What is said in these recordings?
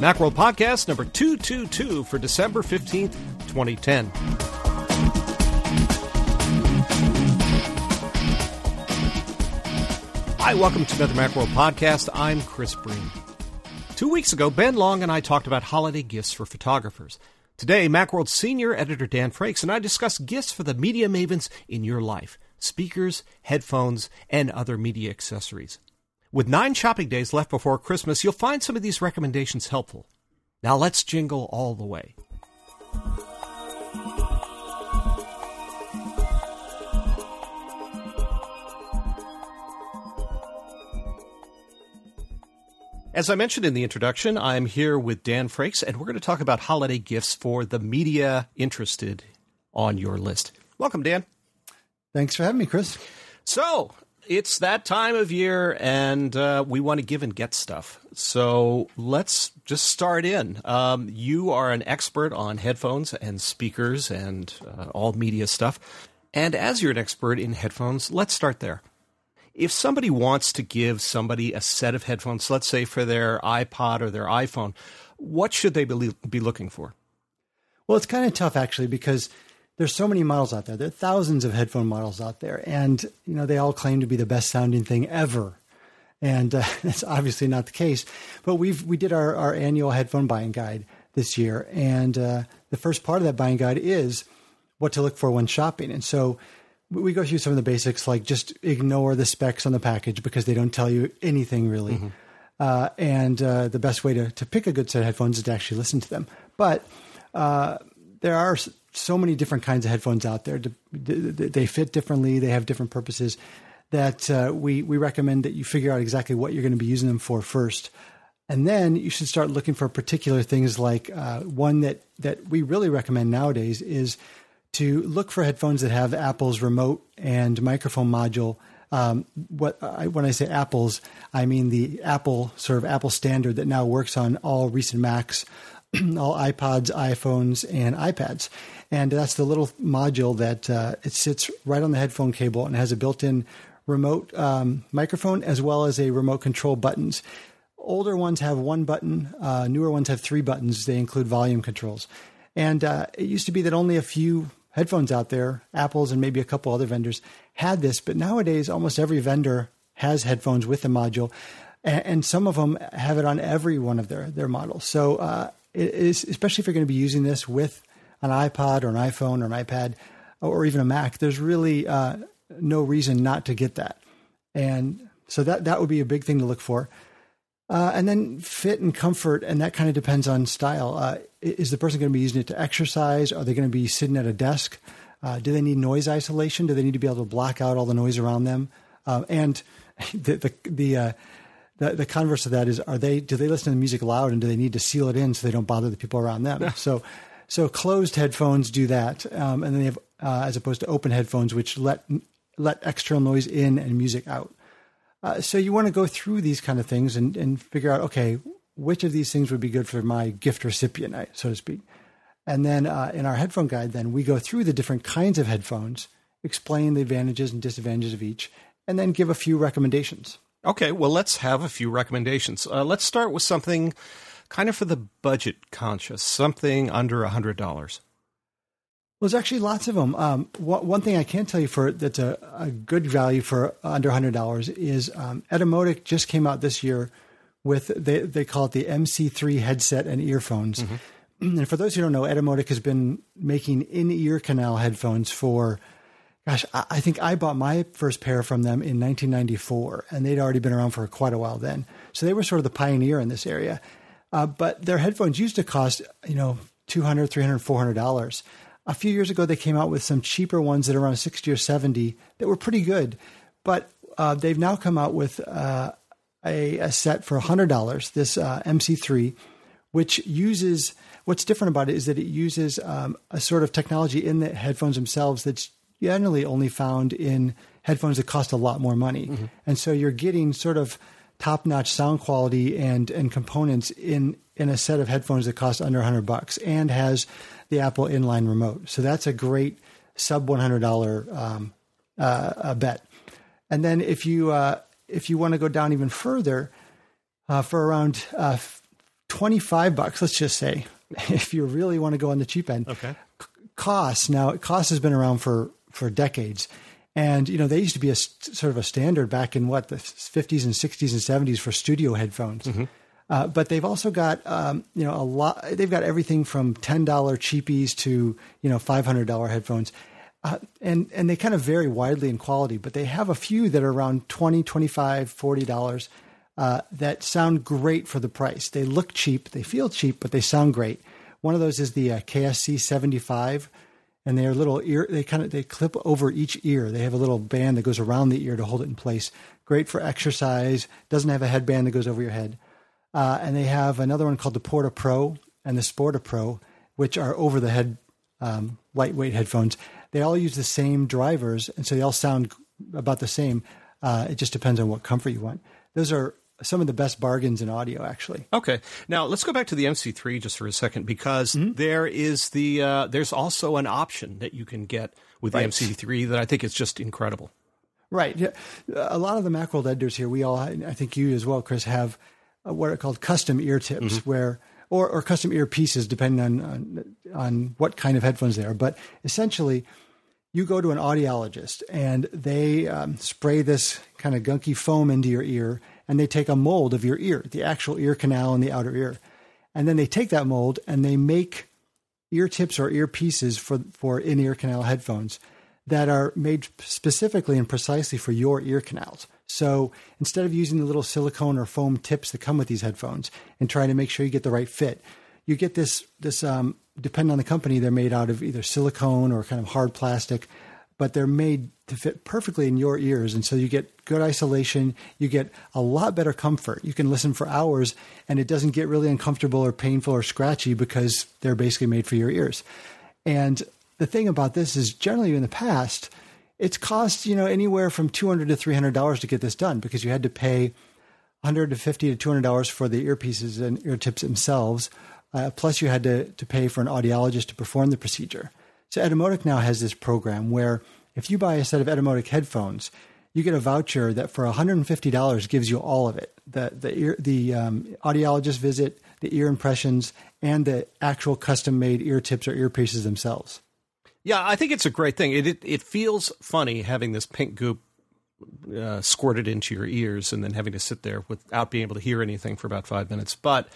Macworld Podcast number 222 for December 15th, 2010. Hi, welcome to another Macworld Podcast. I'm Chris Breen. Two weeks ago, Ben Long and I talked about holiday gifts for photographers. Today, Macworld senior editor Dan Frakes and I discuss gifts for the media mavens in your life speakers, headphones, and other media accessories. With nine shopping days left before Christmas, you'll find some of these recommendations helpful. Now let's jingle all the way. As I mentioned in the introduction, I'm here with Dan Frakes, and we're going to talk about holiday gifts for the media interested on your list. Welcome, Dan. Thanks for having me, Chris. So, it's that time of year, and uh, we want to give and get stuff. So let's just start in. Um, you are an expert on headphones and speakers and uh, all media stuff. And as you're an expert in headphones, let's start there. If somebody wants to give somebody a set of headphones, let's say for their iPod or their iPhone, what should they be, be looking for? Well, it's kind of tough actually because there's so many models out there. There are thousands of headphone models out there, and you know they all claim to be the best sounding thing ever. And uh, that's obviously not the case. But we've we did our, our annual headphone buying guide this year, and uh, the first part of that buying guide is what to look for when shopping. And so we go through some of the basics, like just ignore the specs on the package because they don't tell you anything really. Mm-hmm. Uh, and uh, the best way to, to pick a good set of headphones is to actually listen to them. But uh, there are so many different kinds of headphones out there. They fit differently. They have different purposes. That uh, we we recommend that you figure out exactly what you're going to be using them for first, and then you should start looking for particular things. Like uh, one that that we really recommend nowadays is to look for headphones that have Apple's remote and microphone module. Um, what I, when I say Apple's, I mean the Apple sort of Apple standard that now works on all recent Macs, all iPods, iPhones, and iPads and that's the little module that uh, it sits right on the headphone cable and has a built-in remote um, microphone as well as a remote control buttons. Older ones have one button, uh, newer ones have three buttons. They include volume controls, and uh, it used to be that only a few headphones out there, Apple's and maybe a couple other vendors, had this. But nowadays, almost every vendor has headphones with the module, and, some of them have it on every one of their their models. So, uh, especially if you're going to be using this with an iPod or an iPhone or an iPad or even a Mac, there's really uh, no reason not to get that. And so that that would be a big thing to look for. Uh, and then fit and comfort, and that kind of depends on style. Uh, is the person going to be using it to exercise? Are they going to be sitting at a desk? Uh, do they need noise isolation? Do they need to be able to block out all the noise around them? Uh, and the the the, uh, the, the converse of that is, are they do they listen to the music loud and do they need to seal it in so they don't bother the people around them? so so closed headphones do that, um, and then they have uh, as opposed to open headphones, which let let external noise in and music out. Uh, so you want to go through these kind of things and, and figure out, okay, which of these things would be good for my gift recipient, so to speak. And then uh, in our headphone guide, then we go through the different kinds of headphones, explain the advantages and disadvantages of each, and then give a few recommendations. Okay, well, let's have a few recommendations. Uh, let's start with something kind of for the budget conscious, something under a hundred dollars? Well, there's actually lots of them. Um, one thing I can tell you for that's a, a good value for under hundred dollars is um, Etymotic just came out this year with they they call it the MC3 headset and earphones. Mm-hmm. And for those who don't know, Etymotic has been making in ear canal headphones for gosh, I think I bought my first pair from them in 1994, and they'd already been around for quite a while then. So they were sort of the pioneer in this area. Uh, but their headphones used to cost, you know, 200 300 $400. A few years ago, they came out with some cheaper ones that are around 60 or 70 that were pretty good. But uh, they've now come out with uh, a, a, set for $100, this uh, MC3, which uses what's different about it is that it uses um, a sort of technology in the headphones themselves that's generally only found in headphones that cost a lot more money. Mm-hmm. And so you're getting sort of top notch sound quality and and components in in a set of headphones that Koss under 100 bucks and has the Apple inline remote. So that's a great sub $100 um, uh, bet. And then if you uh, if you want to go down even further, uh, for around uh, 25 bucks, let's just say, if you really want to go on the cheap end. Okay. Koss now, cost has been around for for decades. And you know, they used to be a sort of a standard back in what the 50s and 60s and 70s for studio headphones. Mm-hmm. Uh, but they've also got um, you know a lot. They've got everything from ten dollar cheapies to you know five hundred dollar headphones. Uh, and and they kind of vary widely in quality, but they have a few that are around 20 25 40 dollars uh, that sound great for the price. They look cheap, they feel cheap, but they sound great. One of those is the uh, KSC 75, and they are little ear. They kind of they clip over each ear. They have a little band that goes around the ear to hold it in place. Great for exercise. Doesn't have a headband that goes over your head. Uh, and they have another one called the Porta Pro and the Sporta Pro, which are over the head um, lightweight headphones. They all use the same drivers, and so they all sound about the same. Uh, it just depends on what comfort you want. Those are some of the best bargains in audio, actually. Okay, now let's go back to the MC3 just for a second because mm-hmm. there is the uh, there's also an option that you can get with right. the MC3 that I think is just incredible. Right. Yeah. A lot of the Macworld editors here, we all, I think you as well, Chris, have what are called custom ear tips, mm-hmm. where or, or custom ear pieces, depending on, on on what kind of headphones they are. But essentially, you go to an audiologist and they um, spray this kind of gunky foam into your ear and they take a mold of your ear, the actual ear canal and the outer ear. And then they take that mold and they make ear tips or ear pieces for, for in ear canal headphones that are made specifically and precisely for your ear canals. So instead of using the little silicone or foam tips that come with these headphones and trying to make sure you get the right fit, you get this this um, depending on the company, they're made out of either silicone or kind of hard plastic but they're made to fit perfectly in your ears. And so you get good isolation, you get a lot better comfort. You can listen for hours and it doesn't get really uncomfortable or painful or scratchy because they're basically made for your ears. And the thing about this is generally in the past, it's cost, you know, anywhere from 200 to $300 to get this done because you had to pay 150 to $200 for the earpieces and ear tips themselves. Uh, plus you had to, to pay for an audiologist to perform the procedure. So Etymotic now has this program where if you buy a set of Etymotic headphones, you get a voucher that for $150 gives you all of it the the ear, the um, audiologist visit, the ear impressions, and the actual custom made ear tips or earpieces themselves. Yeah, I think it's a great thing. It it, it feels funny having this pink goop uh, squirted into your ears and then having to sit there without being able to hear anything for about five minutes. But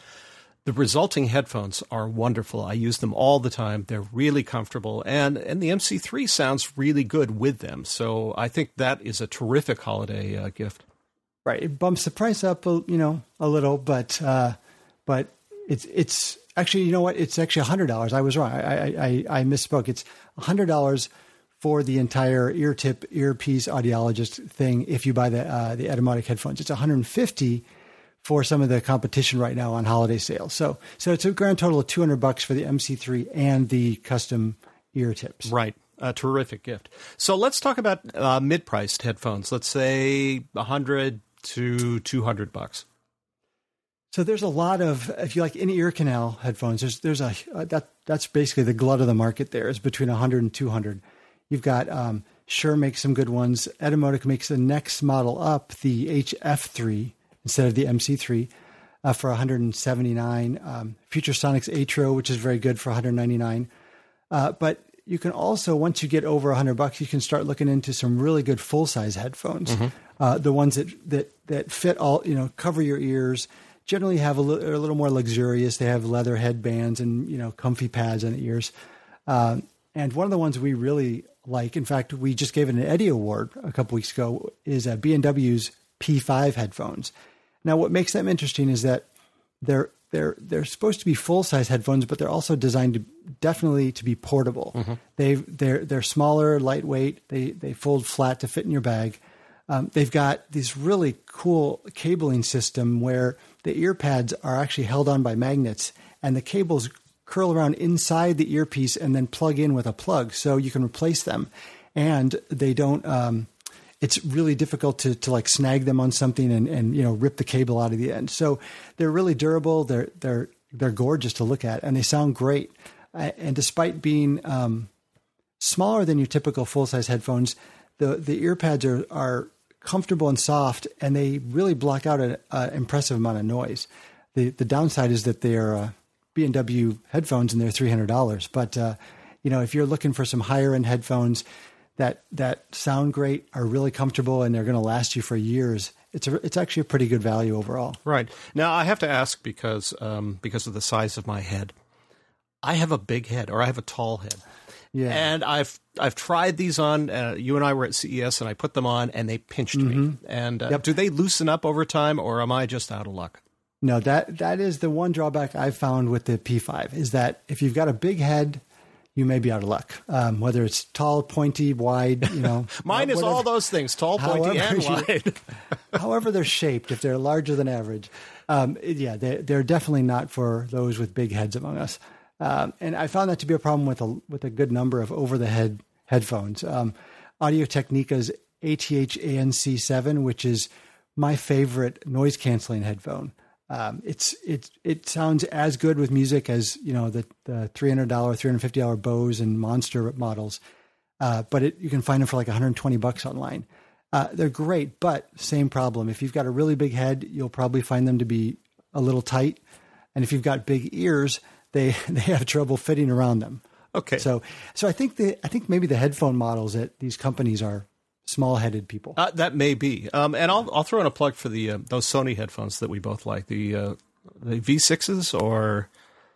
the resulting headphones are wonderful. I use them all the time. They're really comfortable, and and the MC3 sounds really good with them. So I think that is a terrific holiday uh, gift. Right, it bumps the price up, you know, a little, but uh, but it's it's actually you know what? It's actually hundred dollars. I was wrong. I, I I misspoke. It's hundred dollars for the entire ear tip earpiece audiologist thing. If you buy the uh, the Etymotic headphones, it's one hundred and fifty for some of the competition right now on holiday sales. So so it's a grand total of 200 bucks for the MC3 and the custom ear tips. Right. A terrific gift. So let's talk about uh, mid-priced headphones. Let's say 100 to 200 bucks. So there's a lot of if you like in ear canal headphones. There's there's a uh, that that's basically the glut of the market. There is between 100 and 200. You've got um, Shure makes some good ones. Etymotic makes the next model up, the HF3, instead of the MC3 uh, for 179. Um, Futuresonics Atrio, which is very good for 199. Uh, but you can also, once you get over 100 bucks, you can start looking into some really good full size headphones. Mm-hmm. Uh, the ones that, that that fit all, you know, cover your ears. Generally, have a, li- a little more luxurious. They have leather headbands and you know comfy pads on the ears. Uh, and one of the ones we really like, in fact, we just gave it an Eddy Award a couple weeks ago, is uh, B&W's P5 headphones. Now, what makes them interesting is that they're they're they're supposed to be full size headphones, but they're also designed to definitely to be portable. Mm-hmm. They they're they're smaller, lightweight. They they fold flat to fit in your bag. Um, they've got this really cool cabling system where the ear pads are actually held on by magnets, and the cables curl around inside the earpiece and then plug in with a plug, so you can replace them, and they don't. Um, it's really difficult to, to like snag them on something and, and you know rip the cable out of the end. So they're really durable. They're they're they're gorgeous to look at, and they sound great. And despite being um, smaller than your typical full size headphones, the the ear pads are are comfortable and soft, and they really block out an impressive amount of noise. the the downside is that they are uh, B&W headphones and they're three hundred dollars. But uh, you know, if you're looking for some higher end headphones that that sound great, are really comfortable, and they're going to last you for years, it's a, it's actually a pretty good value overall. Right now, I have to ask because um, because of the size of my head. I have a big head, or I have a tall head. Yeah. And I've I've tried these on. Uh, you and I were at CES, and I put them on, and they pinched me. And uh, Yep. do they loosen up over time, or am I just out of luck? No, that that is the one drawback I've found with the P5 is that if you've got a big head, you may be out of luck. Um, whether it's tall, pointy, wide, you know. Mine is whatever- all those things: tall, pointy, However and wide. however they're shaped, if they're larger than average, um, yeah, they, they're definitely not for those with big heads among us. Um, and I found that to be a problem with a with a good number of over the head headphones. Um, Audio Technica's ATH ANC seven, which is my favorite noise canceling headphone. Um, it's it it sounds as good with music as you know the the three hundred dollar, three hundred fifty dollar Bose and Monster models, uh, but it, you can find them for like one hundred twenty bucks online. Uh, they're great, but same problem. If you've got a really big head, you'll probably find them to be a little tight, and if you've got big ears, they they have trouble fitting around them. Okay. So so I think the I think maybe the headphone models at these companies are small headed people. Uh, that may be, um, and I'll I'll throw in a plug for the uh, those Sony headphones that we both like the uh, the V6s or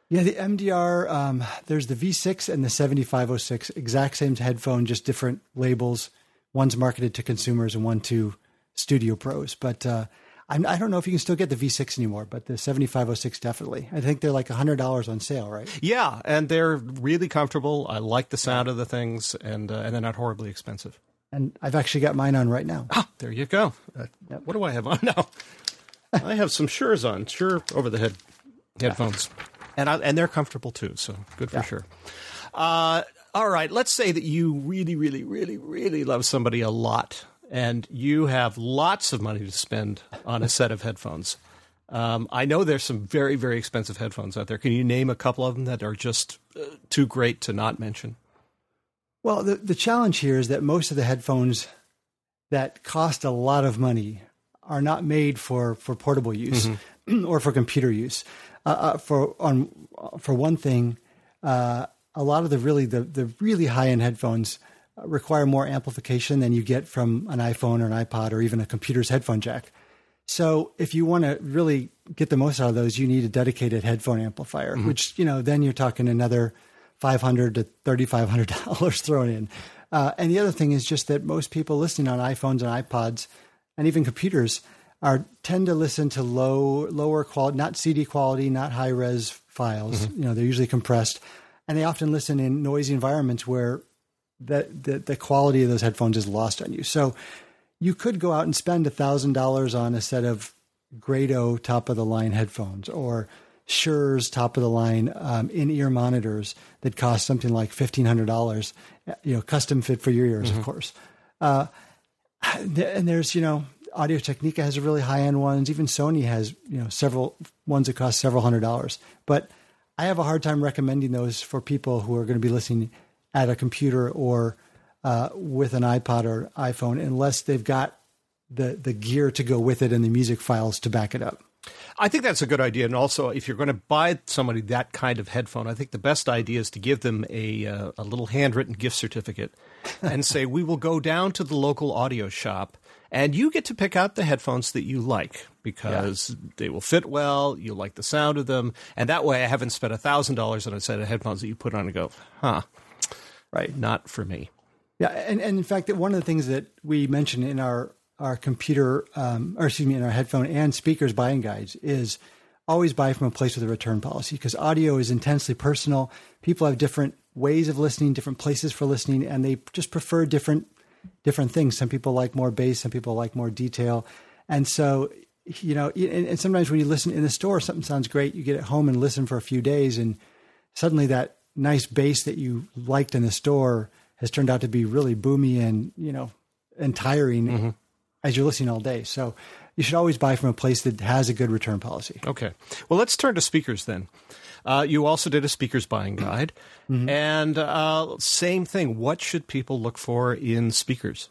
Yeah, the MDR. Um, there's the V6 and the 7506, exact same headphone, just different labels. One's marketed to consumers and one to studio pros. But uh, I'm, I don't know if you can still get the V6 anymore, but the 7506 definitely. I think they're like $100 on sale, right? yeah, and they're really comfortable. I like the sound of the things, and uh, and they're not horribly expensive. And I've actually got mine on right now. Ah, there you go. Uh, What do I have on now? I have some Shures on, Shure over the head headphones, and I, and they're comfortable too. So good for sure. Uh, all right, let's say that you really, really, really, really love somebody a lot, and you have lots of money to spend on a set of headphones. Um, I know there's some very, very expensive headphones out there. Can you name a couple of them that are just uh, too great to not mention? Well, the, the challenge here is that most of the headphones that cost a lot of money are not made for, for portable use or for computer use. Uh, uh, for on for one thing, uh, a lot of the really the, the really high end headphones require more amplification than you get from an iPhone or an iPod or even a computer's headphone jack. So if you want to really get the most out of those, you need a dedicated headphone amplifier, which you know then you're talking another five hundred to thirty five hundred dollars thrown in. Uh, and the other thing is just that most people listening on iPhones and iPods and even computers are tend to listen to low lower quality, not CD quality, not high res files. You know they're usually compressed, and they often listen in noisy environments where the, the the quality of those headphones is lost on you. So you could go out and spend thousand dollars on a set of Grado top of the line headphones or Shure's top of the line um, in ear monitors that cost something like fifteen hundred dollars. You know, custom fit for your ears, of course. Uh, and there's you know Audio Technica has a really high end ones. Even Sony has you know several ones that cost several hundred dollars. But I have a hard time recommending those for people who are going to be listening at a computer or uh, with an iPod or iPhone, unless they've got the the gear to go with it and the music files to back it up. I think that's a good idea. And also, if you're going to buy somebody that kind of headphone, I think the best idea is to give them a, uh, a little handwritten gift certificate and say, we will go down to the local audio shop and you get to pick out the headphones that you like because they will fit well. You like the sound of them. And that way, I haven't spent $1,000 on a set of headphones that you put on and go, huh, right, not for me. Yeah, and, and in fact, one of the things that we mentioned in our our computer, um, or excuse me, in our headphone and speakers buying guides is always buy from a place with a return policy because audio is intensely personal. People have different ways of listening, different places for listening, and they just prefer different different things. Some people like more bass, some people like more detail, and so you know, and, and sometimes when you listen in the store, something sounds great. You get it home and listen for a few days, and suddenly that nice bass that you liked in the store has turned out to be really boomy and you know and tiring as you're listening all day. So you should always buy from a place that has a good return policy. Okay. Well, let's turn to speakers then. Uh, you also did a speakers buying guide. And uh, same thing. What should people look for in speakers?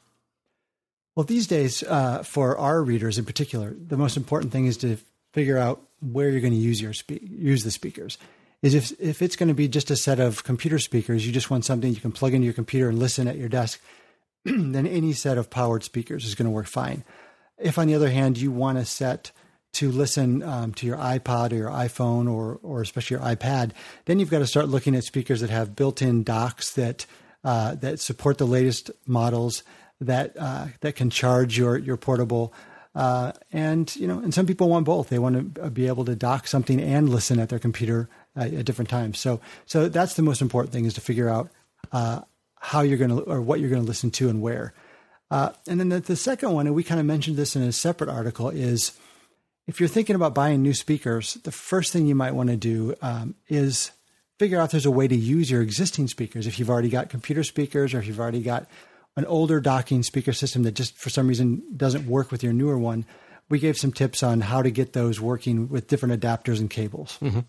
Well, these days, uh, for our readers in particular, the most important thing is to figure out where you're going to use your spe- use the speakers. Is if if it's going to be just a set of computer speakers, you just want something you can plug into your computer and listen at your desk, then any set of powered speakers is going to work fine. If on the other hand you want a set to listen um, to your iPod or your iPhone or or especially your iPad, then you've got to start looking at speakers that have built-in docks that uh, that support the latest models that uh, that can charge your your portable. Uh, and you know, and some people want both. They want to be able to dock something and listen at their computer at different times. So, so that's the most important thing is to figure out uh, how you're going to or what you're going to listen to and where. Uh, and then the, the second one, and we kind of mentioned this in a separate article, is if you're thinking about buying new speakers, the first thing you might want to do um, is figure out there's a way to use your existing speakers. If you've already got computer speakers or if you've already got an older docking speaker system that just for some reason doesn't work with your newer one, we gave some tips on how to get those working with different adapters and cables. Mm-hmm.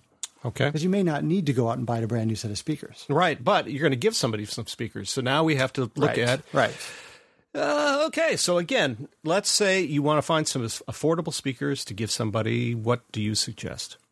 Okay. Because you may not need to go out and buy a brand new set of speakers. Right, but you're going to give somebody some speakers. So now we have to look right. at. Right. Uh, okay, so again, let's say you want to find some affordable speakers to give somebody. What do you suggest?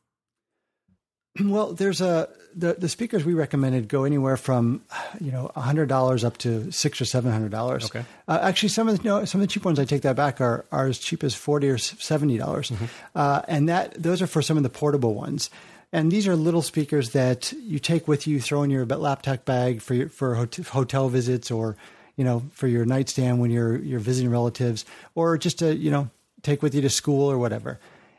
Well, there's a the, the speakers we recommended go anywhere from you know hundred dollars up to six or seven hundred dollars. Okay. Uh, actually, some of the no, some of the cheap ones I take that back are are as cheap as forty or seventy dollars, mm-hmm. uh, and that those are for some of the portable ones. And these are little speakers that you take with you, throw in your laptop bag for your, for hotel visits, or you know for your nightstand when you're you're visiting relatives, or just to you know take with you to school or whatever.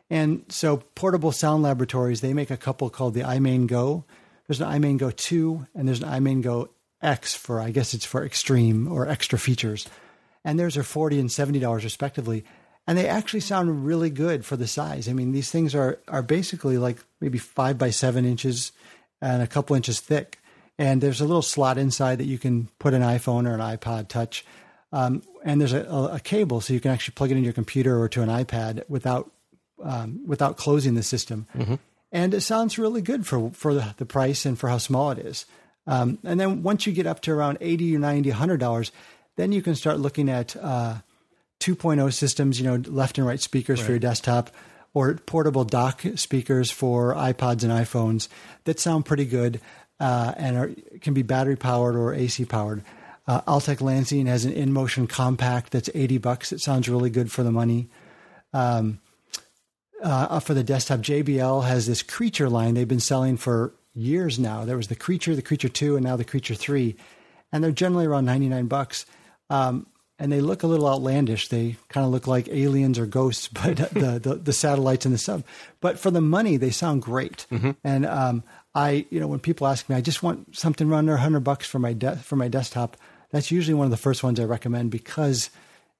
And so Portable Sound Laboratories, they make a couple called the iMain Go. There's an iMain Go 2 and there's an iMain Go X for, I guess it's for extreme or extra features. And theirs are 40 and $70 respectively. And they actually sound really good for the size. I mean, these things are, are basically like maybe five by seven inches and a couple inches thick. And there's a little slot inside that you can put an iPhone or an iPod touch. Um, and there's a, a, cable so you can actually plug it in your computer or to an iPad without um, without closing the system. Mm-hmm. And it sounds really good for, for the, the, price and for how small it is. Um, and then once you get up to around 80 or 90, $100, then you can start looking at uh, 2.0 systems, you know, left and right speakers right. for your desktop or portable dock speakers for iPods and iPhones that sound pretty good uh, and are, can be battery powered or AC powered. Uh, Altec Lansing has an InMotion compact that's 80 bucks. It sounds really good for the money. Um, uh, for the desktop, JBL has this Creature line they've been selling for years now. There was the Creature, the Creature Two, and now the Creature Three, and they're generally around ninety nine bucks. Um, and they look a little outlandish. They kind of look like aliens or ghosts, but the, the, the satellites in the sub. But for the money, they sound great. Mm-hmm. And um, I, you know, when people ask me, I just want something under hundred bucks for my de- for my desktop. That's usually one of the first ones I recommend because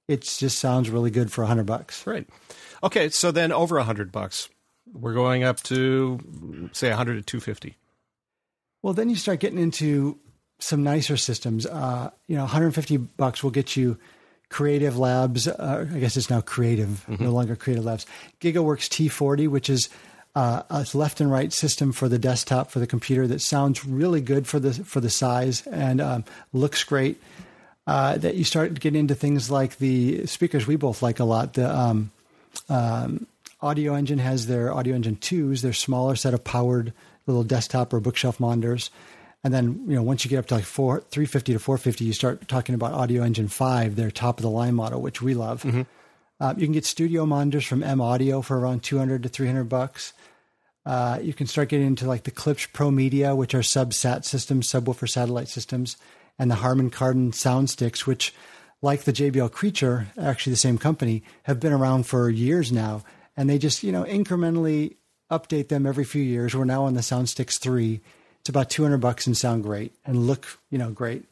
it just sounds really good for hundred bucks. Right. Okay, so then over a hundred bucks, we're going up to say hundred to two fifty. Well, then you start getting into some nicer systems. Uh, you know, 150 bucks will get you Creative Labs. Uh, I guess it's now Creative, mm-hmm. no longer Creative Labs. GigaWorks T40, which is uh, a left and right system for the desktop for the computer that sounds really good for the for the size and um, looks great. Uh, that you start getting into things like the speakers we both like a lot. The um, um, Audioengine has their Audio Engine twos, their smaller set of powered little desktop or bookshelf monitors. And then, you know, once you get up to like four, 350 to 450, you start talking about Audio Engine 5, their top of the line model, which we love. Mm-hmm. Uh, you can get studio monitors from M Audio for around 200 to 300 bucks. Uh, you can start getting into like the Klipsch Pro Media, which are subsat systems, subwoofer satellite systems, and the Harman Kardon sound sticks, which like the JBL Creature, actually the same company, have been around for years now, and they just you know incrementally update them every few years. We're now on the SoundSticks three. It's about two hundred bucks and sound great and look you know great.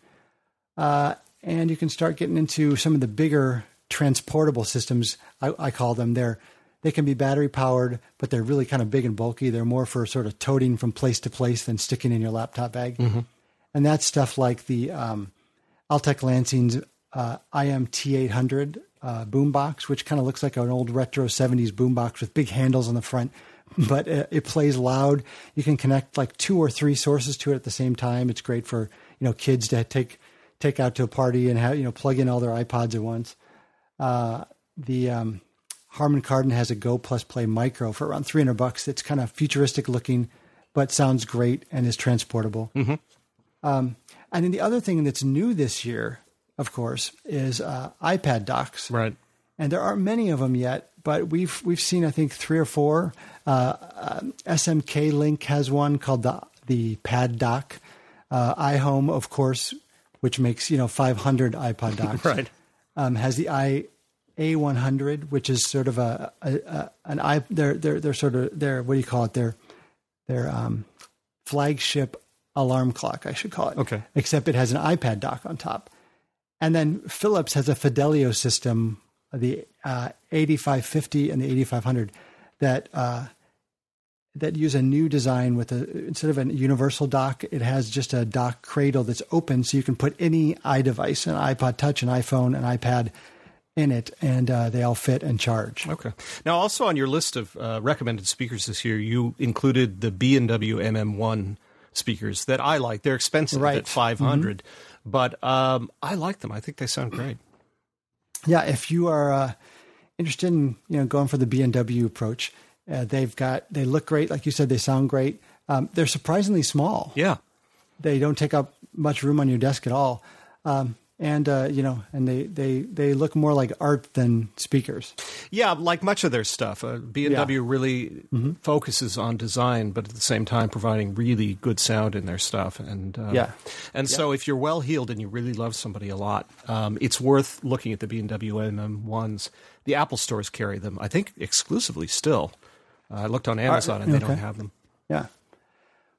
Uh, and you can start getting into some of the bigger transportable systems. I, I call them. They're they can be battery powered, but they're really kind of big and bulky. They're more for sort of toting from place to place than sticking in your laptop bag. Mm-hmm. And that's stuff like the um, Altec Lansing's uh, IM-T800 uh, boombox, which kind of looks like an old retro 70s boombox with big handles on the front, but it, it, plays loud. You can connect like two or three sources to it at the same time. It's great for you know kids to take take out to a party and have you know plug in all their iPods at once. Uh, the um, Harman Kardon has a Go Plus Play Micro for around 300 bucks. It's kind of futuristic looking, but sounds great and is transportable. Mm-hmm. Um, and then the other thing that's new this year, of course, is uh, iPad docks. Right. And there aren't many of them yet, but we've we've seen I think three or four. Uh, um, SMK Link has one called the the Pad Dock. Uh, iHome, of course, which makes you know 500 iPod docks. right. Um, has the i A100, which is sort of a, a, a an i they're they're they're sort of their what do you call it? Their their um, flagship alarm clock, I should call it. Okay. Except it has an iPad dock on top. And then Philips has a Fidelio system, the uh, 8550 and the 8500, that uh, that use a new design with a instead of a universal dock, it has just a dock cradle that's open, so you can put any iDevice, an iPod Touch, an iPhone, an iPad in it, and uh, they all fit and charge. Okay. Now, also on your list of uh, recommended speakers this year, you included the B and W MM1 speakers that I like. They're expensive Right. at 500, but um, I like them. I think they sound great. Yeah, if you are uh, interested in you know going for the B and W approach, uh, they've got they look great, like you said, they sound great. Um, they're surprisingly small. Yeah. They don't take up much room on your desk at all, um, and uh, you know, and they they they look more like art than speakers. Yeah, like much of their stuff, uh, B&W really focuses on design, but at the same time providing really good sound in their stuff. And uh, Yeah. and so if you're well heeled and you really love somebody a lot, um, it's worth looking at the B&W MM ones. The Apple stores carry them, I think, exclusively still. Uh, I looked on Amazon and they don't have them. Yeah.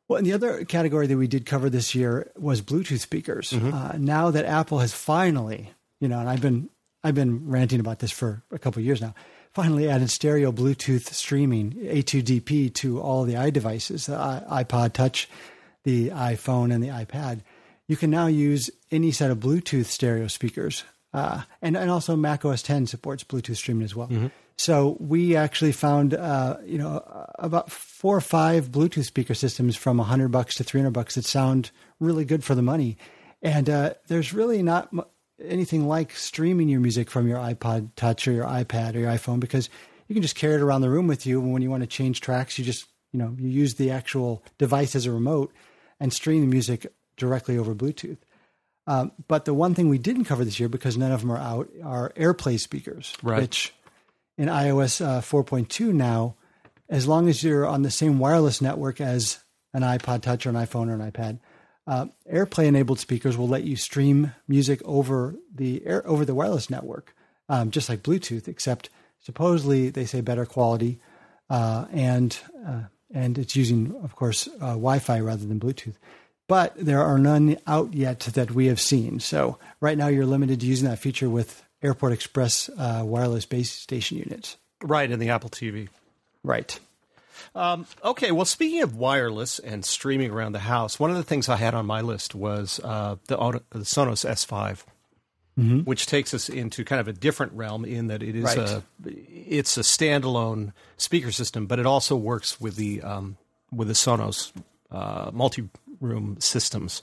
Well, and the other category that we did cover this year was Bluetooth speakers. Uh, now that Apple has finally, you know, and I've been I've been ranting about this for a couple of years now. Finally, added stereo Bluetooth streaming A2DP to all the iDevices, the iPod Touch, the iPhone, and the iPad. You can now use any set of Bluetooth stereo speakers, uh, and and also Mac OS 10 supports Bluetooth streaming as well. So we actually found, uh, you know, about four or five Bluetooth speaker systems from 100 bucks to 300 bucks that sound really good for the money. And uh, there's really not mu- anything like streaming your music from your iPod Touch or your iPad or your iPhone because you can just carry it around the room with you. And when you want to change tracks, you just, you know, you use the actual device as a remote and stream the music directly over Bluetooth. Um, but the one thing we didn't cover this year because none of them are out are AirPlay speakers, Right. which in iOS uh, 4.2 now, as long as you're on the same wireless network as an iPod Touch or an iPhone or an iPad, uh, AirPlay enabled speakers will let you stream music over the air over the wireless network, um, just like Bluetooth, except supposedly they say better quality, uh, and uh, and it's using, of course, uh, Wi-Fi rather than Bluetooth. But there are none out yet that we have seen. So right now you're limited to using that feature with Airport Express uh, wireless base station units. Right, in the Apple TV. Right. Okay, well, speaking of wireless and streaming around the house, one of the things I had on my list was uh, the, auto, the Sonos S5, which takes us into kind of a different realm in that it is Right. a it's a standalone speaker system, but it also works with the um, with the Sonos uh, multi-room systems.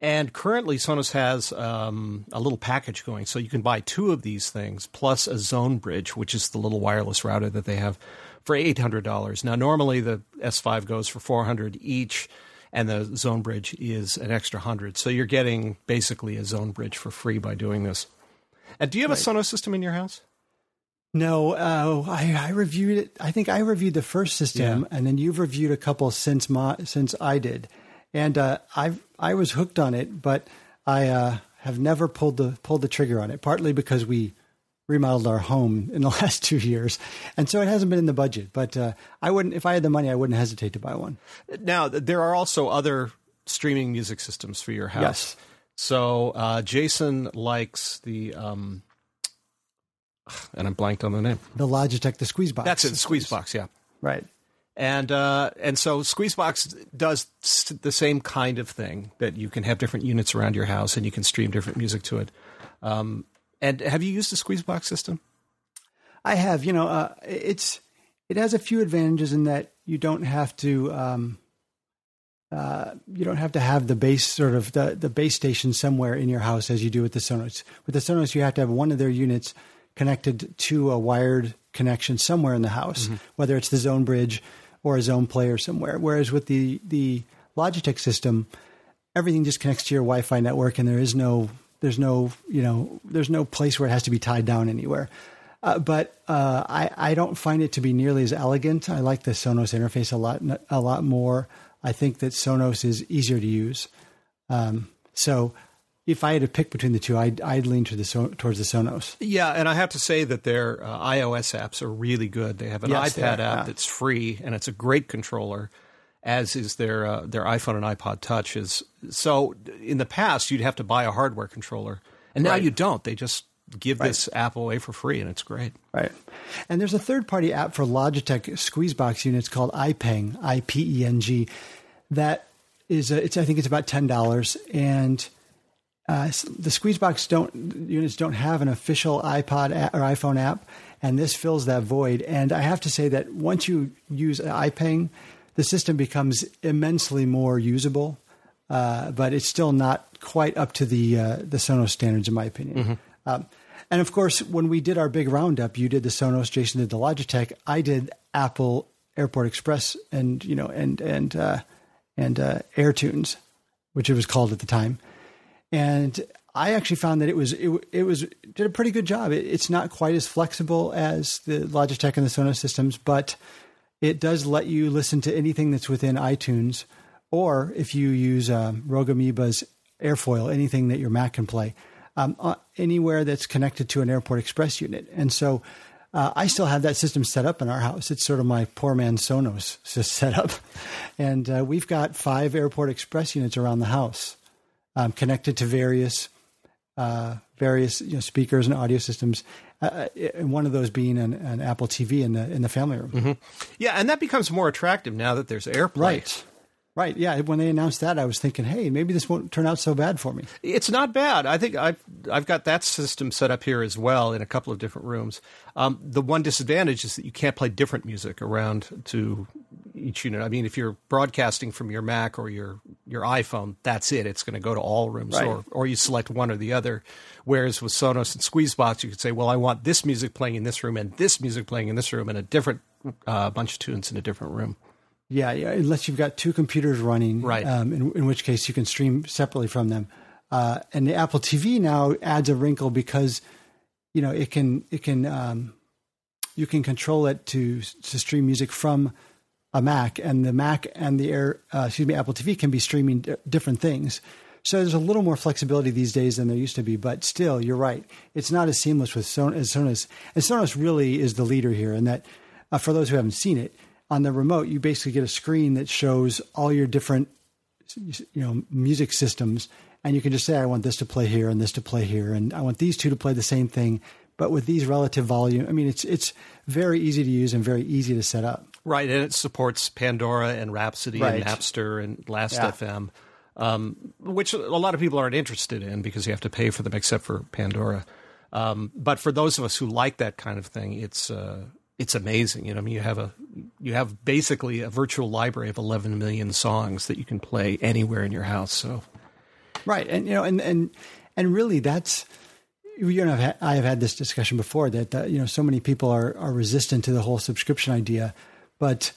And currently, Sonos has um, a little package going, so you can buy two of these things plus a Zone Bridge, which is the little wireless router that they have for eight hundred dollars. Now, normally the S5 goes for four hundred each, and the Zone Bridge is an extra hundred. So you're getting basically a Zone Bridge for free by doing this. And do you have a Sonos system in your house? No, uh, I, I reviewed it. I think I reviewed the first system, Yeah. and then you've reviewed a couple since my since I did, and uh, I I was hooked on it, but I uh, have never pulled the pulled the trigger on it. Partly because we remodeled our home in the last two years, and so it hasn't been in the budget. But uh, I wouldn't, if I had the money, I wouldn't hesitate to buy one. Now, there are also other streaming music systems for your house. Yes. So uh, Jason likes the, um, and I'm blanked on the name. The Logitech, the squeeze box. That's it, Squeezebox, yeah. right? And uh, and so Squeezebox does the same kind of thing that you can have different units around your house and you can stream different music to it. Um, and have you used the Squeezebox system? I have. You know, uh, it's it has a few advantages in that you don't have to um, uh, you don't have to have the base sort of the the base station somewhere in your house as you do with the Sonos. With the Sonos, you have to have one of their units connected to a wired connection somewhere in the house, whether it's the Zone Bridge or a Zone Player somewhere. Whereas with the the Logitech system, everything just connects to your Wi-Fi network, and there is no there's no you know there's no place where it has to be tied down anywhere. Uh, but uh, I, I don't find it to be nearly as elegant. I like the Sonos interface a lot a lot more. I think that Sonos is easier to use. Um, so if I had to pick between the two, I'd, I'd lean to the towards the Sonos. Yeah, and I have to say that their uh, iOS apps are really good. They have an Yes, iPad app yeah. that's free, and it's a great controller. As is their uh, their iPhone and iPod Touch is. So in the past, you'd have to buy a hardware controller, and now Right. you don't. They just give this app away for free, and it's great. Right. And there's a third party app for Logitech Squeezebox units called iPeng, I P E N G, that is, uh, it's, I think it's about $10. And uh, the Squeezebox don't, units don't have an official iPod app or iPhone app, and this fills that void. And I have to say that once you use iPeng, the system becomes immensely more usable, uh, but it's still not quite up to the uh, the Sonos standards, in my opinion. Um, and of course, when we did our big roundup, you did the Sonos, Jason did the Logitech, I did Apple Airport Express, and you know, and and uh, and uh, AirTunes, which it was called at the time. And I actually found that it was it, it was did a pretty good job. It, it's not quite as flexible as the Logitech and the Sonos systems, but it does let you listen to anything that's within iTunes, or if you use um, Rogue Amoeba's Airfoil, anything that your Mac can play, um, uh, anywhere that's connected to an Airport Express unit. And so uh, I still have that system set up in our house. It's sort of my poor man Sonos set up. And uh, we've got five Airport Express units around the house um, connected to various uh, various you know, speakers and audio systems, uh, and one of those being an, an Apple TV in the in the family room. Yeah, and that becomes more attractive now that there's AirPlay. Right, right. Yeah. When they announced that, I was thinking, hey, maybe this won't turn out so bad for me. It's not bad. I think I've I've got that system set up here as well in a couple of different rooms. Um, the one disadvantage is that you can't play different music around to each unit. I mean, if you're broadcasting from your Mac or your your iPhone, that's it. It's going to go to all rooms, Right. or or you select one or the other. Whereas with Sonos and Squeezebox, you could say, well, I want this music playing in this room and this music playing in this room, and a different uh, bunch of tunes in a different room. Yeah, yeah. Unless you've got two computers running, Right. Um, in, in which case you can stream separately from them. Uh, and the Apple TV now adds a wrinkle because you know it can it can um, you can control it to to stream music from a Mac, and the Mac and the Air uh, excuse me Apple TV can be streaming d- different things. So there's a little more flexibility these days than there used to be, but still, you're right. It's not as seamless with Son- as Sonos. And Sonos really is the leader here, and that uh, for those who haven't seen it, on the remote you basically get a screen that shows all your different you know music systems and you can just say i want this to play here and this to play here and i want these two to play the same thing but with these relative volume i mean it's it's very easy to use and very easy to set up Right, and it supports Pandora and Rhapsody Right. and Napster and Yeah. Last.fm, um, which a lot of people aren't interested in because you have to pay for them, except for Pandora. Um, but for those of us who like that kind of thing, it's uh, it's amazing. You know, I mean, you have a you have basically a virtual library of 11 million songs that you can play anywhere in your house. So right and you know and and and really that's you had, I have had this discussion before that uh, you know so many people are are resistant to the whole subscription idea, but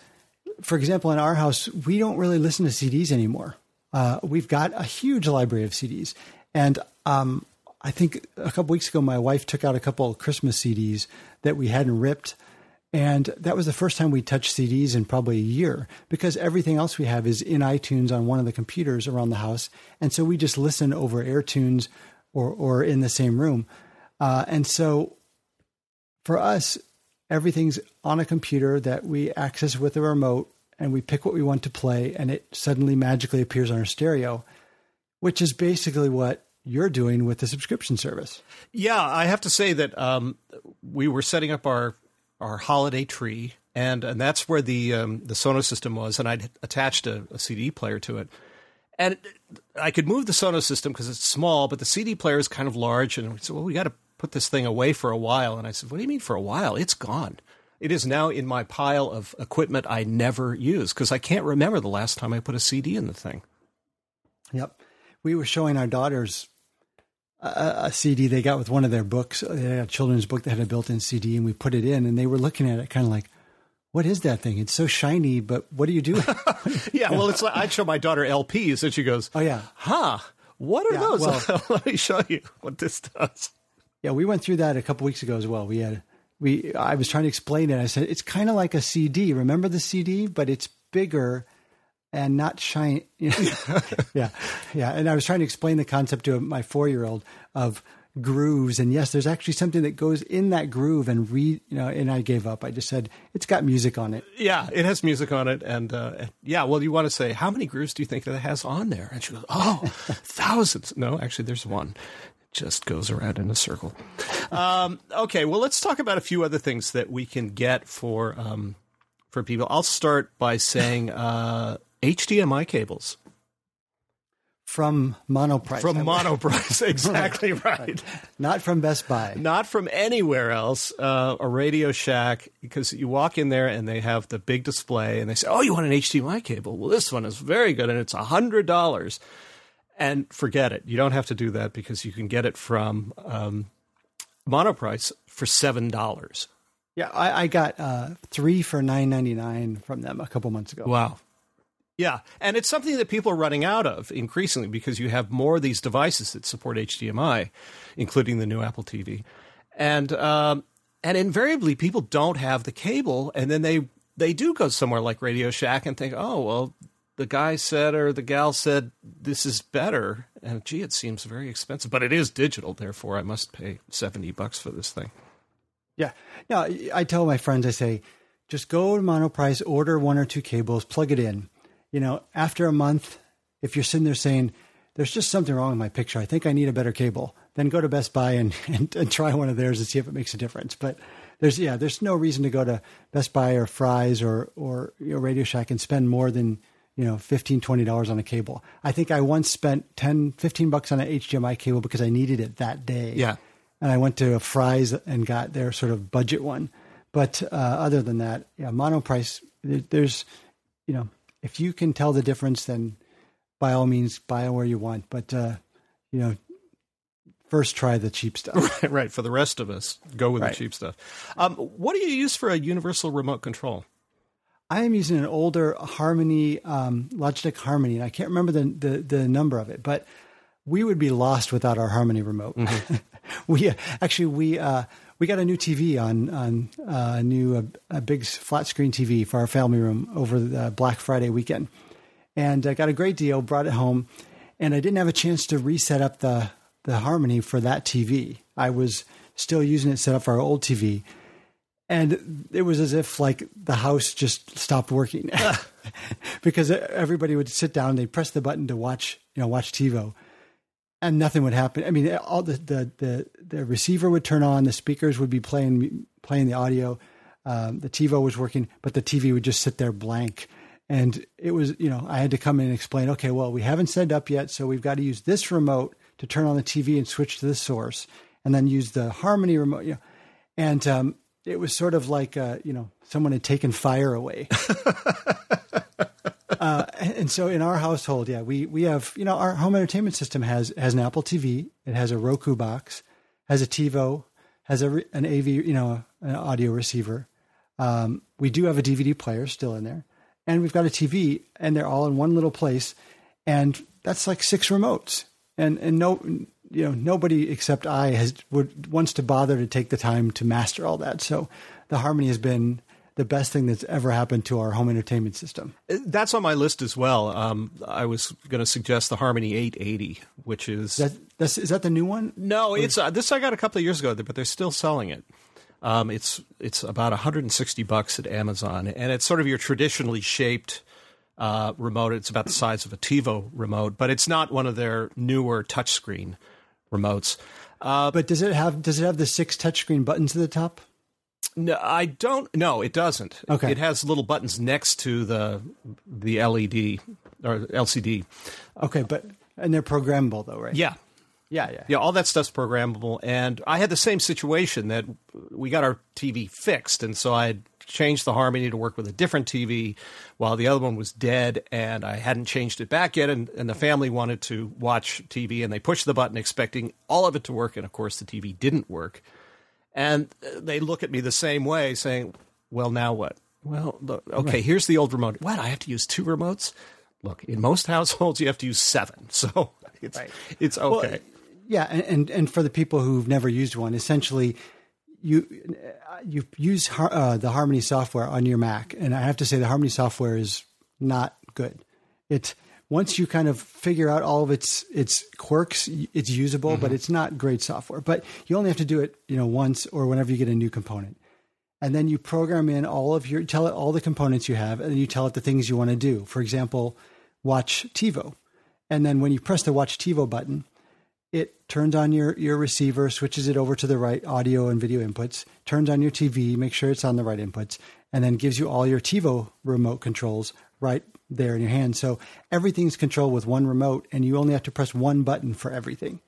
for example, in our house we don't really listen to CDs anymore. Uh, we've got a huge library of CDs, and um, I think a couple weeks ago my wife took out a couple of Christmas CDs that we hadn't ripped. And that was the first time we touched CDs in probably a year because everything else we have is in iTunes on one of the computers around the house. And so we just listen over AirTunes or, or in the same room. Uh, and so for us, everything's on a computer that we access with a remote and we pick what we want to play and it suddenly magically appears on our stereo, which is basically what you're doing with the subscription service. Yeah, I have to say that um, we were setting up our our holiday tree, and and that's where the um, the Sonos system was, and I'd attached a, a CD player to it, and I could move the Sonos system because it's small, but the CD player is kind of large, and we said, well, we got to put this thing away for a while, and I said, what do you mean for a while? It's gone. It is now in my pile of equipment I never use because I can't remember the last time I put a CD in the thing. Yep. We were showing our daughters a, a CD they got with one of their books. They had a children's book that had a built-in CD, and we put it in, and they were looking at it kind of like, "What is that thing? It's so shiny, but what do you do?" yeah, well, it's like I'd show my daughter LPs, and she goes, "Oh yeah, huh? What are Yeah, those? well- Let me show you what this does." Yeah. We went through that a couple weeks ago as well. We had we I was trying to explain it. I said it's kind of like a CD. Remember the CD, but it's bigger and not shiny. Yeah, yeah. And I was trying to explain the concept to my four-year-old of grooves. And yes, there's actually something that goes in that groove and read. You know, and I gave up. I just said it's got music on it. Yeah, it has music on it, and uh, yeah. Well, you want to say how many grooves do you think that it has on there? And she goes, "Oh, thousands." No, actually, there's one. Just goes around in a circle. Um, okay, well, let's talk about a few other things that we can get for um, for people. I'll start by saying uh, HDMI cables From Monoprice. from Monoprice. exactly right. not from Best Buy. not from anywhere else, uh, a Radio Shack, because you walk in there and they have the big display and they say, Oh, you want an HDMI cable? Well, this one is very good and it's a $100. And forget it. You don't have to do that because you can get it from um, Monoprice for $7. Yeah, I, I got uh, three for nine ninety nine from them a couple months ago. Wow. Yeah, and it's something that people are running out of increasingly because you have more of these devices that support HDMI, including the new Apple TV, and um, and invariably people don't have the cable, and then they they do go somewhere like Radio Shack and think, oh well, the guy said or the gal said this is better, and gee, it seems very expensive, but it is digital, therefore I must pay seventy bucks for this thing. Yeah. No, I tell my friends, I say, just go to Monoprice, order one or two cables, plug it in. You know, after a month, if you're sitting there saying, there's just something wrong with my picture, I think I need a better cable, then go to Best Buy and, and, and try one of theirs and see if it makes a difference. But there's, yeah, there's no reason to go to Best Buy or Fry's or, or you know, Radio Shack and spend more than, you know, $15, $20 on a cable. I think I once spent 10, 15 bucks on an HDMI cable because I needed it that day Yeah. and I went to Fry's and got their sort of budget one. But uh, other than that, yeah, Monoprice. there- There's, you know, if you can tell the difference, then by all means buy where you want. But uh, you know, first try the cheap stuff. right. For the rest of us, go with Right. the cheap stuff. Um, what do you use for a universal remote control? I am using an older Harmony, um, Logitech Harmony, and I can't remember the, the the number of it, but we would be lost without our Harmony remote. we uh, actually we uh, we got a new TV on on uh, a new uh, a big flat screen TV for our family room over the Black Friday weekend, and I got a great deal. Brought it home, and I didn't have a chance to reset up the the Harmony for that TV. I was still using it set up for our old TV, and it was as if like the house just stopped working because everybody would sit down, they'd press the button to watch, you know, watch TiVo, and nothing would happen. I mean, all the the the, the receiver would turn on, the speakers would be playing playing the audio, um, the TiVo was working, but the TV would just sit there blank. And it was, you know, I had to come in and explain, okay, well, we haven't set it up yet, so we've got to use this remote to turn on the TV and switch to this source, and then use the Harmony remote. You know, and um, it was sort of like, uh, you know, someone had taken fire away. uh, and so in our household, yeah, we we have, you know, our home entertainment system has has an Apple TV, it has a Roku box, has a TiVo, has a an AV, you know, an audio receiver. Um, we do have a DVD player still in there, and we've got a TV, and they're all in one little place, and that's like six remotes, and and no, you know, nobody except I has would wants to bother to take the time to master all that. So, the Harmony has been the best thing that's ever happened to our home entertainment system. That's on my list as well. Um, I was going to suggest the Harmony 880, which is That that's is that the new one? no, it's uh, this I got a couple of years ago, but they're still selling it. Um, it's it's about 160 bucks at Amazon, and it's sort of your traditionally shaped uh, remote. It's about the size of a TiVo remote, but it's not one of their newer touchscreen remotes. Uh, But does it have does it have the six touchscreen buttons at the top? No, I don't. No, it doesn't. Okay. it has little buttons next to the the LED or LCD. Okay, but and they're programmable though, right? Yeah, yeah, yeah. Yeah, all that stuff's programmable. And I had the same situation that we got our TV fixed, and so I changed the Harmony to work with a different TV while the other one was dead, and I hadn't changed it back yet. And, and the family wanted to watch TV, and they pushed the button expecting all of it to work. And of course, the TV didn't work. And uh, they look at me the same way, saying, Well, now what? Well, look, okay, right. here's the old remote. What? I have to use two remotes? Look, in most households, you have to use seven. So it's, right. it's okay. Well, yeah. And, and, and for the people who've never used one, essentially, you you use uh, the Harmony software on your Mac, and I have to say the Harmony software is not good. It once you kind of figure out all of its its quirks, it's usable, mm-hmm. but it's not great software. But you only have to do it, you know, once or whenever you get a new component, and then you program in all of your tell it all the components you have, and then you tell it the things you want to do. For example, watch TiVo, and then when you press the Watch TiVo button, it turns on your, your receiver, switches it over to the right audio and video inputs, turns on your TV, make sure it's on the right inputs, and then gives you all your TiVo remote controls right there in your hand. So everything's controlled with one remote, and you only have to press one button for everything.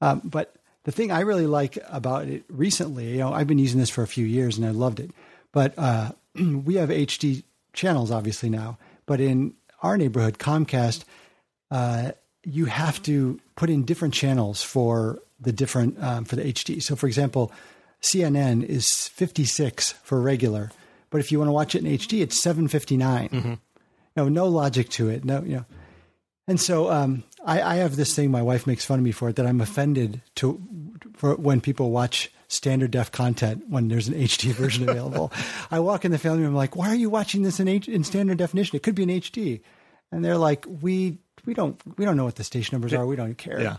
Um, but the thing I really like about it recently, you know, I've been using this for a few years and I loved it. But uh, we have HD channels, obviously now. But in our neighborhood, Comcast, uh, you have to put in different channels for the different um, for the HD. So, for example, CNN is 56 for regular, but if you want to watch it in HD, it's 759. Mm-hmm. No, no logic to it. No, you know. And so um, I, I, have this thing. My wife makes fun of me for it that I'm offended to for when people watch standard def content when there's an HD version available. I walk in the family room, I'm like, why are you watching this in, H- in standard definition? It could be in HD. And they're like, we we don't we don't know what the station numbers are. We don't care. Yeah.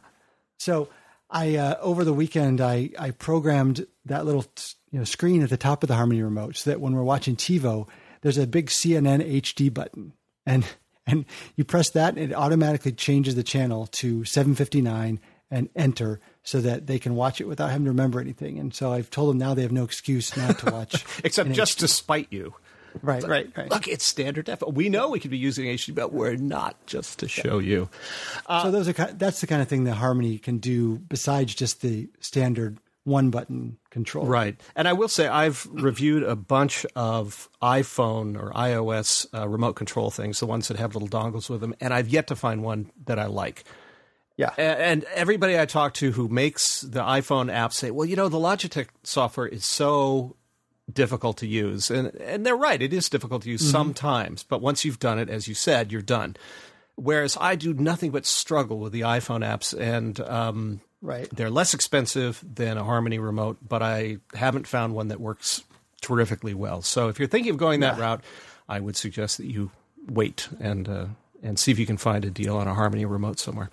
So I uh, over the weekend I I programmed that little you know screen at the top of the Harmony remote so that when we're watching TiVo, there's a big CNN HD button and and you press that and it automatically changes the channel to 759 and enter so that they can watch it without having to remember anything. And so I've told them now they have no excuse not to watch, except just HD. to spite you. Right, right, right. Look, it's standard def. We know we could be using HD, but we're not just to show you. Uh, so those are that's the kind of thing that Harmony can do besides just the standard one button control. Right. And I will say I've reviewed a bunch of iPhone or iOS uh, remote control things, the ones that have little dongles with them, and I've yet to find one that I like. Yeah. And everybody I talk to who makes the iPhone app say, well, you know, the Logitech software is so difficult to use. And and they're right, it is difficult to use mm-hmm. sometimes, but once you've done it, as you said, you're done. Whereas I do nothing but struggle with the iPhone apps, and um, right, they're less expensive than a Harmony remote, but I haven't found one that works terrifically well. So if you're thinking of going that yeah. route, I would suggest that you wait and uh, and see if you can find a deal on a Harmony remote somewhere.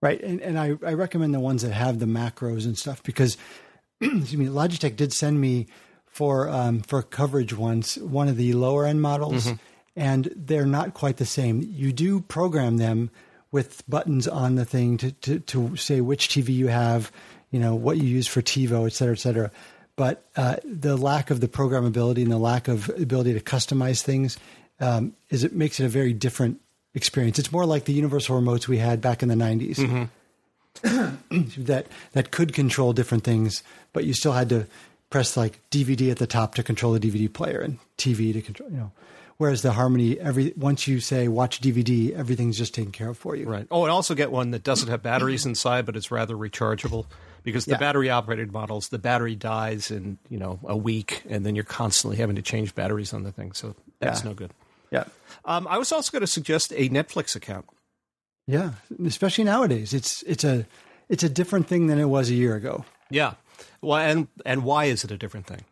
Right, and, and I, I recommend the ones that have the macros and stuff because excuse me, Logitech did send me for um, for coverage ones, one of the lower end models, mm-hmm. and they're not quite the same. You do program them with buttons on the thing to, to, to say which TV you have, you know, what you use for TiVo, et cetera, et cetera. But uh, the lack of the programmability and the lack of ability to customize things um, is it makes it a very different experience. It's more like the universal remotes we had back in the 90s. Mm-hmm. that that could control different things, but you still had to press like DVD at the top to control the DVD player and TV to control, you know. Whereas the Harmony, every once you say watch DVD, everything's just taken care of for you. Right. Oh, and also get one that doesn't have batteries inside, but it's rather rechargeable. Because the yeah. battery operated models, the battery dies in you know a week, and then you're constantly having to change batteries on the thing. So that's yeah. no good. Yeah. Um, I was also going to suggest a Netflix account. Yeah, especially nowadays, it's it's a it's a different thing than it was a year ago. Yeah. Well, and and why is it a different thing?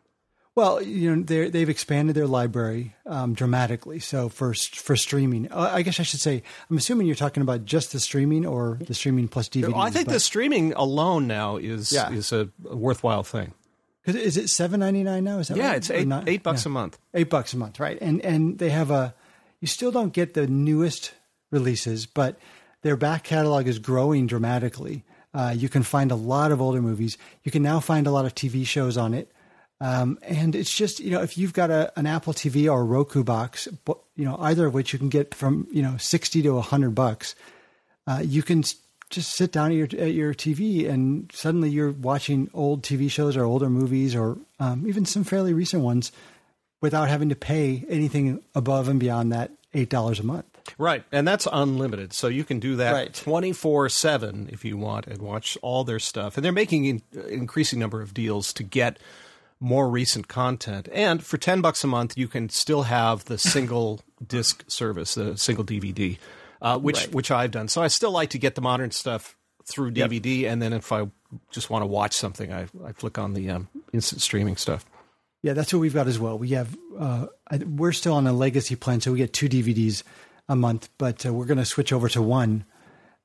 Well, you know, they've expanded their library um, dramatically. So for for streaming, uh, I guess I should say, I'm assuming you're talking about just the streaming or the streaming plus DVD. I think but, the streaming alone now is yeah. is a, worthwhile thing. Because is it seven ninety nine now? Is that yeah? Right? It's eight eight bucks yeah. a month. Eight bucks a month, right? And and they have a. You still don't get the newest releases, but their back catalog is growing dramatically. Uh, you can find a lot of older movies. You can now find a lot of TV shows on it. Um, and it's just, you know, if you've got a, an Apple TV or Roku box, you know, either of which you can get from, you know, 60 to 100 bucks, uh, you can just sit down at your, at your TV and suddenly you're watching old TV shows or older movies or um, even some fairly recent ones without having to pay anything above and beyond that $8 a month. Right, and that's unlimited, so you can do that twenty four seven if you want, and watch all their stuff. And they're making an increasing number of deals to get more recent content. And for ten bucks a month, you can still have the single disc service, the single DVD, uh, which Right. which I've done. So I still like to get the modern stuff through DVD, and then if I just want to watch something, I, I flick on the um, instant streaming stuff. Yeah, that's what we've got as well. We have uh, we're still on a legacy plan, so we get two DVDs a month, but uh, we're going to switch over to one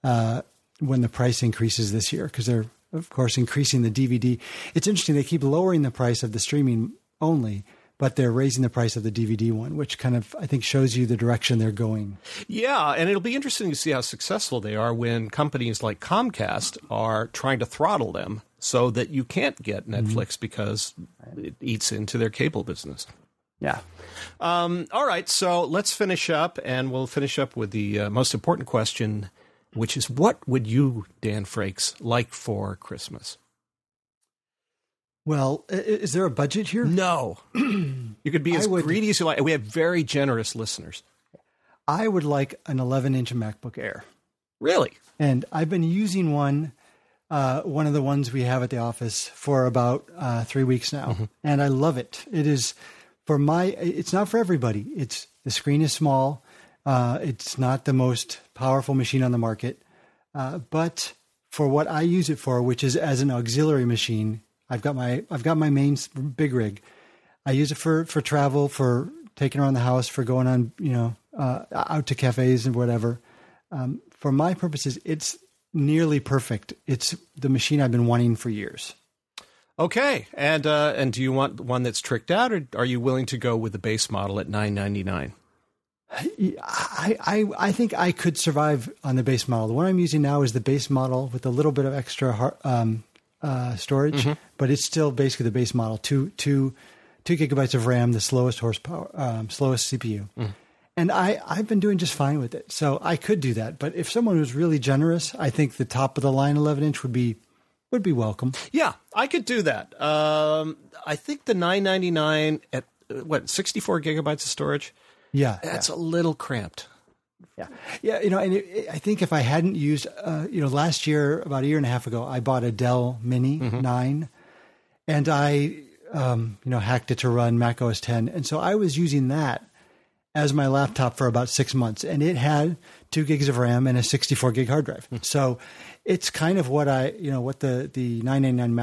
uh, when the price increases this year because they're of course increasing the DVD. It's interesting; they keep lowering the price of the streaming only, but they're raising the price of the DVD one, which kind of I think shows you the direction they're going. Yeah, and it'll be interesting to see how successful they are when companies like Comcast are trying to throttle them so that you can't get Netflix because it eats into their cable business. Yeah. Um, all right, so let's finish up, and we'll finish up with the uh, most important question, which is what would you, Dan Frakes, like for Christmas? Well, i- i- is there a budget here? No. you could be as would- greedy as you like. We have very generous listeners. I would like an 11 inch MacBook Air. Really? and I've been using one, uh, one of the ones we have at the office for about uh, three weeks now, and I love it. It is for my. It's not for everybody. It's the screen is small. Uh, it's not the most powerful machine on the market, uh, but for what I use it for, which is as an auxiliary machine, I've got my I've got my main big rig. I use it for for travel, for taking around the house, for going on you know uh, out to cafes and whatever. Um, for my purposes, it's nearly perfect. It's the machine I've been wanting for years. Okay, and uh, and do you want one that's tricked out, or are you willing to go with the base model at nine ninety nine? I, I I think I could survive on the base model. The one I'm using now is the base model with a little bit of extra har- um, uh, storage, but it's still basically the base model. Two two two gigabytes of RAM, the slowest horsepower, um, slowest CPU. And I, I've been doing just fine with it. So I could do that. But if someone was really generous, I think the top of the line 11 inch would be would be welcome. Yeah, I could do that. Um, I think the nine ninety nine at uh, what sixty four gigabytes of storage. Yeah, That's a little cramped. Yeah, yeah, you know, and it, it- I think if I hadn't used, uh, you know, last year about a year and a half ago, I bought a Dell Mini Nine, and I, um, you know, hacked it to run Mac OS 10, and so I was using that as my laptop for about six months, and it had two gigs of RAM and a 64 gig hard drive. so it's kind of what I, you know, what the the 999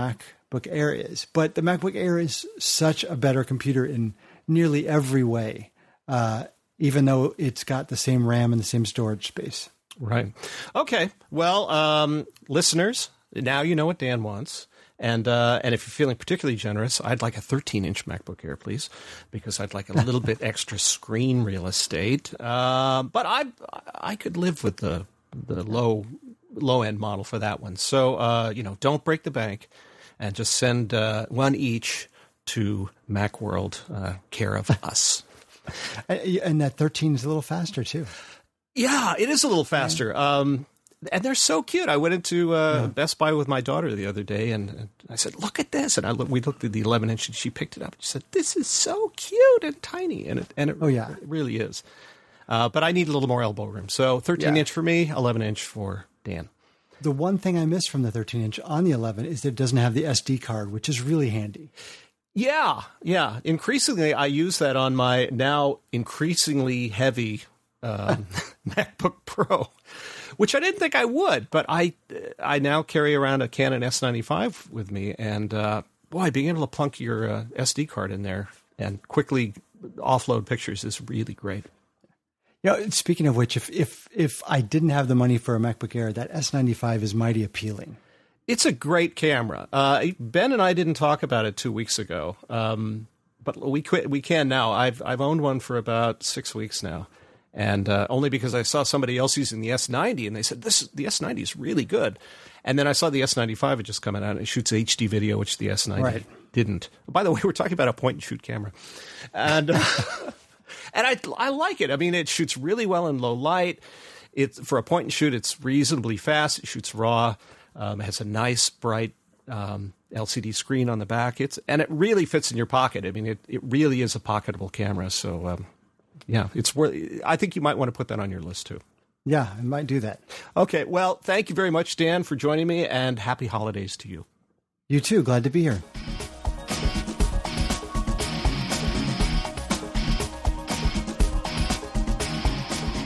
MacBook Air is, but the MacBook Air is such a better computer in nearly every way. Uh, even though it's got the same RAM and the same storage space. Right. Okay. Well, um, listeners, now you know what Dan wants. And uh, and if you're feeling particularly generous, I'd like a 13 inch MacBook Air, please, because I'd like a little bit extra screen real estate. Um, but I I could live with the the low low end model for that one. So uh, you know, don't break the bank, and just send uh, one each to MacWorld, uh, care of us. And that 13 is a little faster too. Yeah, it is a little faster. Um, and they're so cute. I went into uh, Best Buy with my daughter the other day, and, and I said, "Look at this!" And I look, we looked at the 11 inch, and she picked it up. And She said, "This is so cute and tiny," and it and it, Oh, yeah. it really is. Uh, but I need a little more elbow room, so 13 Yeah. inch for me, 11 inch for Dan. The one thing I miss from the 13 inch on the 11 is that it doesn't have the SD card, which is really handy. Yeah, yeah. Increasingly, I use that on my now increasingly heavy um, MacBook Pro, which I didn't think I would, but I I now carry around a Canon S95 with me, and uh, boy, being able to plunk your uh, SD card in there and quickly offload pictures is really great. You know, speaking of which, if if if I didn't have the money for a MacBook Air, that S95 is mighty appealing. It's a great camera. Uh, ben and I didn't talk about it two weeks ago, um, but we quit, we can now. I've I've owned one for about six weeks now, and uh, only because I saw somebody else using the S90, and they said this the S90 is really good, and then I saw the S95 had just coming out, and it shoots HD video, which the S90 Right. didn't. By the way, we're talking about a point and shoot camera, and uh, and I I like it. I mean, it shoots really well in low light. It's for a point and shoot. It's reasonably fast. It shoots raw. Um, it has a nice bright um, LCD screen on the back. It's and it really fits in your pocket. I mean, it, it really is a pocketable camera. So um, yeah, it's worth. I think you might want to put that on your list too. Yeah, I might do that. Okay, well, thank you very much, Dan, for joining me, and happy holidays to you. You too. Glad to be here.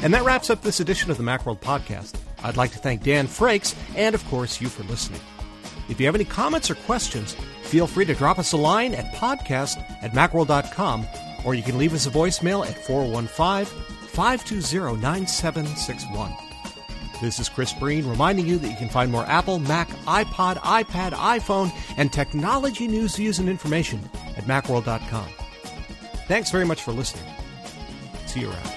And that wraps up this edition of the Macworld Podcast. I'd like to thank Dan Frakes and, of course, you for listening. If you have any comments or questions, feel free to drop us a line at podcast at macworld.com or you can leave us a voicemail at 415 520 9761. This is Chris Breen reminding you that you can find more Apple, Mac, iPod, iPad, iPhone, and technology news, views, and information at macworld.com. Thanks very much for listening. See you around.